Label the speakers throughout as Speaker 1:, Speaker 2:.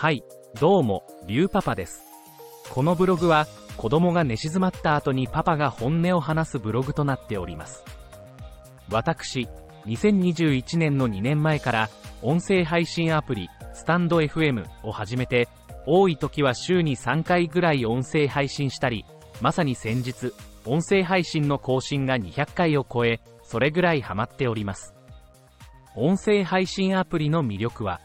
Speaker 1: はい、どうも、リュウパパです。このブログは、子供が寝静まった後にパパが本音を話すブログとなっております。私、2021年の2年前から、音声配信アプリ、スタンド FM を始めて、多い時は週に3回ぐらい音声配信したり、まさに先日、音声配信の更新が200回を超え、それぐらいハマっております。音声配信アプリの魅力は、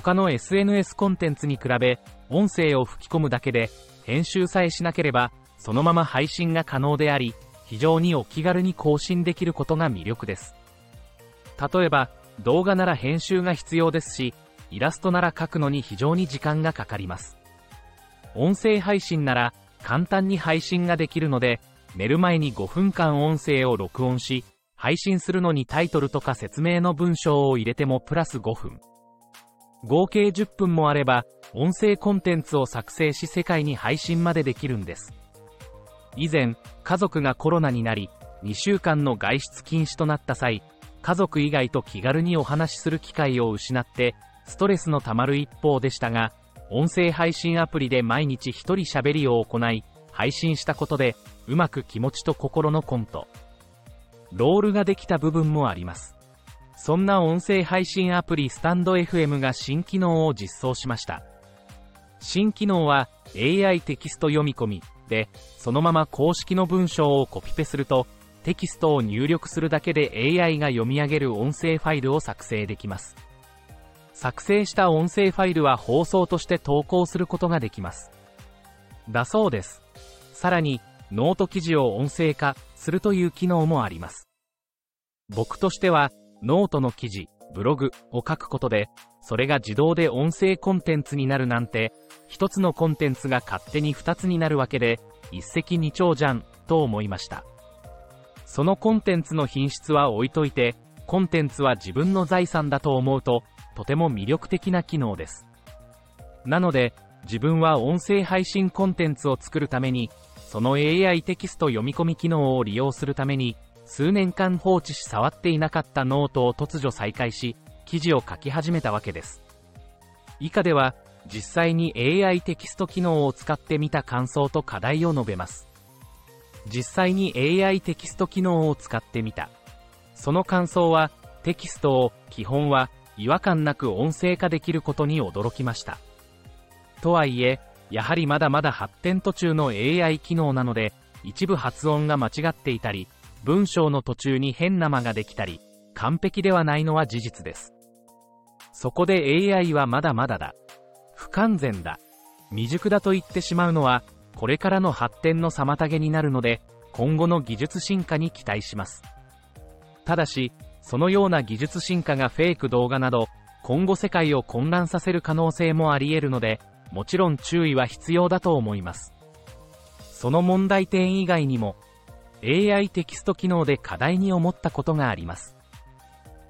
Speaker 1: 他の SNS コンテンツに比べ、音声を吹き込むだけで、編集さえしなければ、そのまま配信が可能であり、非常にお気軽に更新できることが魅力です。例えば、動画なら編集が必要ですし、イラストなら描くのに非常に時間がかかります。音声配信なら、簡単に配信ができるので、寝る前に5分間音声を録音し、配信するのにタイトルとか説明の文章を入れてもプラス5分。合計10分もあれば、音声コンテンツを作成し世界に配信までできるんです。以前、家族がコロナになり、2週間の外出禁止となった際、家族以外と気軽にお話しする機会を失って、ストレスのたまる一方でしたが、音声配信アプリで毎日一人喋りを行い、配信したことで、うまく気持ちと心のコント、ロールができた部分もあります。そんな音声配信アプリスタンド FM が新機能を実装しました。新機能は AI テキスト読み込みで、そのまま公式の文章をコピペすると、テキストを入力するだけで AI が読み上げる音声ファイルを作成できます。作成した音声ファイルは放送として投稿することができます。だそうです。さらに、ノート記事を音声化するという機能もあります。僕としては、ノートの記事、ブログを書くことで、それが自動で音声コンテンツになるなんて、一つのコンテンツが勝手に二つになるわけで、一石二鳥じゃん、と思いました。そのコンテンツの品質は置いといて、コンテンツは自分の財産だと思うと、とても魅力的な機能です。なので、自分は音声配信コンテンツを作るために、その AI テキスト読み込み機能を利用するために、数年間放置し触っていなかったノートを突如再開し、記事を書き始めたわけです。以下では、実際に AI テキスト機能を使ってみた感想と課題を述べます。実際に AI テキスト機能を使ってみた。その感想は、テキストを基本は違和感なく音声化できることに驚きました。とはいえ、やはりまだまだ発展途中の AI 機能なので、一部発音が間違っていたり、文章の途中に変な間ができたり、完璧ではないのは事実です。そこで AI はまだまだだ。不完全だ。未熟だと言ってしまうのは、これからの発展の妨げになるので、今後の技術進化に期待します。ただし、そのような技術進化がフェイク動画など、今後世界を混乱させる可能性もあり得るので、もちろん注意は必要だと思います。その問題点以外にも、AI テキスト機能で課題に思ったことがあります。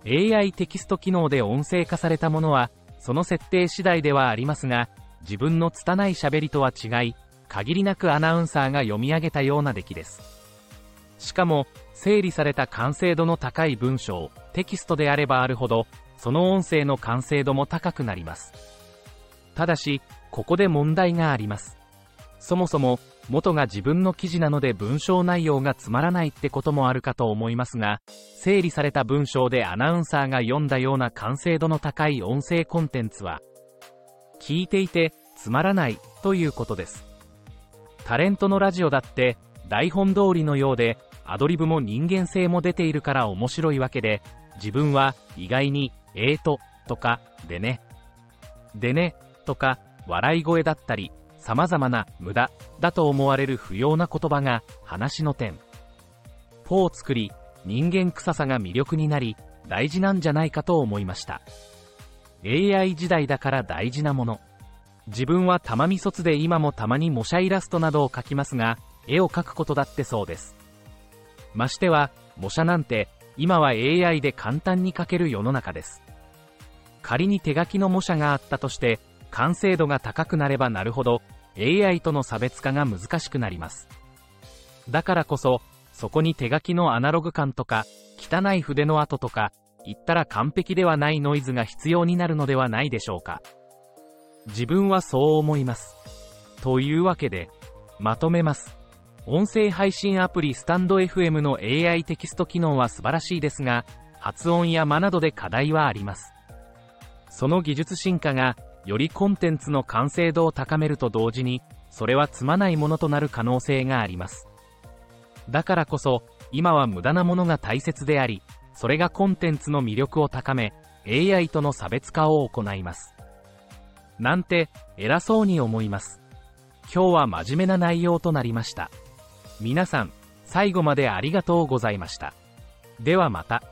Speaker 1: AI テキスト機能で音声化されたものは、その設定次第ではありますが、自分の拙い喋りとは違い、限りなくアナウンサーが読み上げたような出来です。しかも、整理された完成度の高い文章、テキストであればあるほど、その音声の完成度も高くなります。ただし、ここで問題があります。そもそも、元が自分の記事なので文章内容がつまらないってこともあるかと思いますが、整理された文章でアナウンサーが読んだような完成度の高い音声コンテンツは、聞いていてつまらないということです。タレントのラジオだって台本通りのようでアドリブも人間性も出ているから面白いわけで、自分は意外に、えーと、とか、でね、でね、とか、笑い声だったり、様々な無駄だと思われる不要な言葉が話の点。ポを作り、人間臭さが魅力になり、大事なんじゃないかと思いました。AI 時代だから大事なもの。自分は玉美卒で今もたまに模写イラストなどを描きますが、絵を描くことだってそうです。ましては、模写なんて、今は AI で簡単に描ける世の中です。仮に手書きの模写があったとして、完成度が高くなればなるほど AI との差別化が難しくなります。だからこそ、そこに手書きのアナログ感とか、汚い筆の跡とか、言ったら完璧ではないノイズが必要になるのではないでしょうか。自分はそう思います。というわけで、まとめます。音声配信アプリスタンド FM の AI テキスト機能は素晴らしいですが、発音や間などで課題はあります。その技術進化が、よりコンテンツの完成度を高めると同時に、それは積まないものとなる可能性があります。だからこそ、今は無駄なものが大切であり、それがコンテンツの魅力を高め、AI との差別化を行います。なんて、偉そうに思います。今日は真面目な内容となりました。皆さん、最後までありがとうございました。ではまた。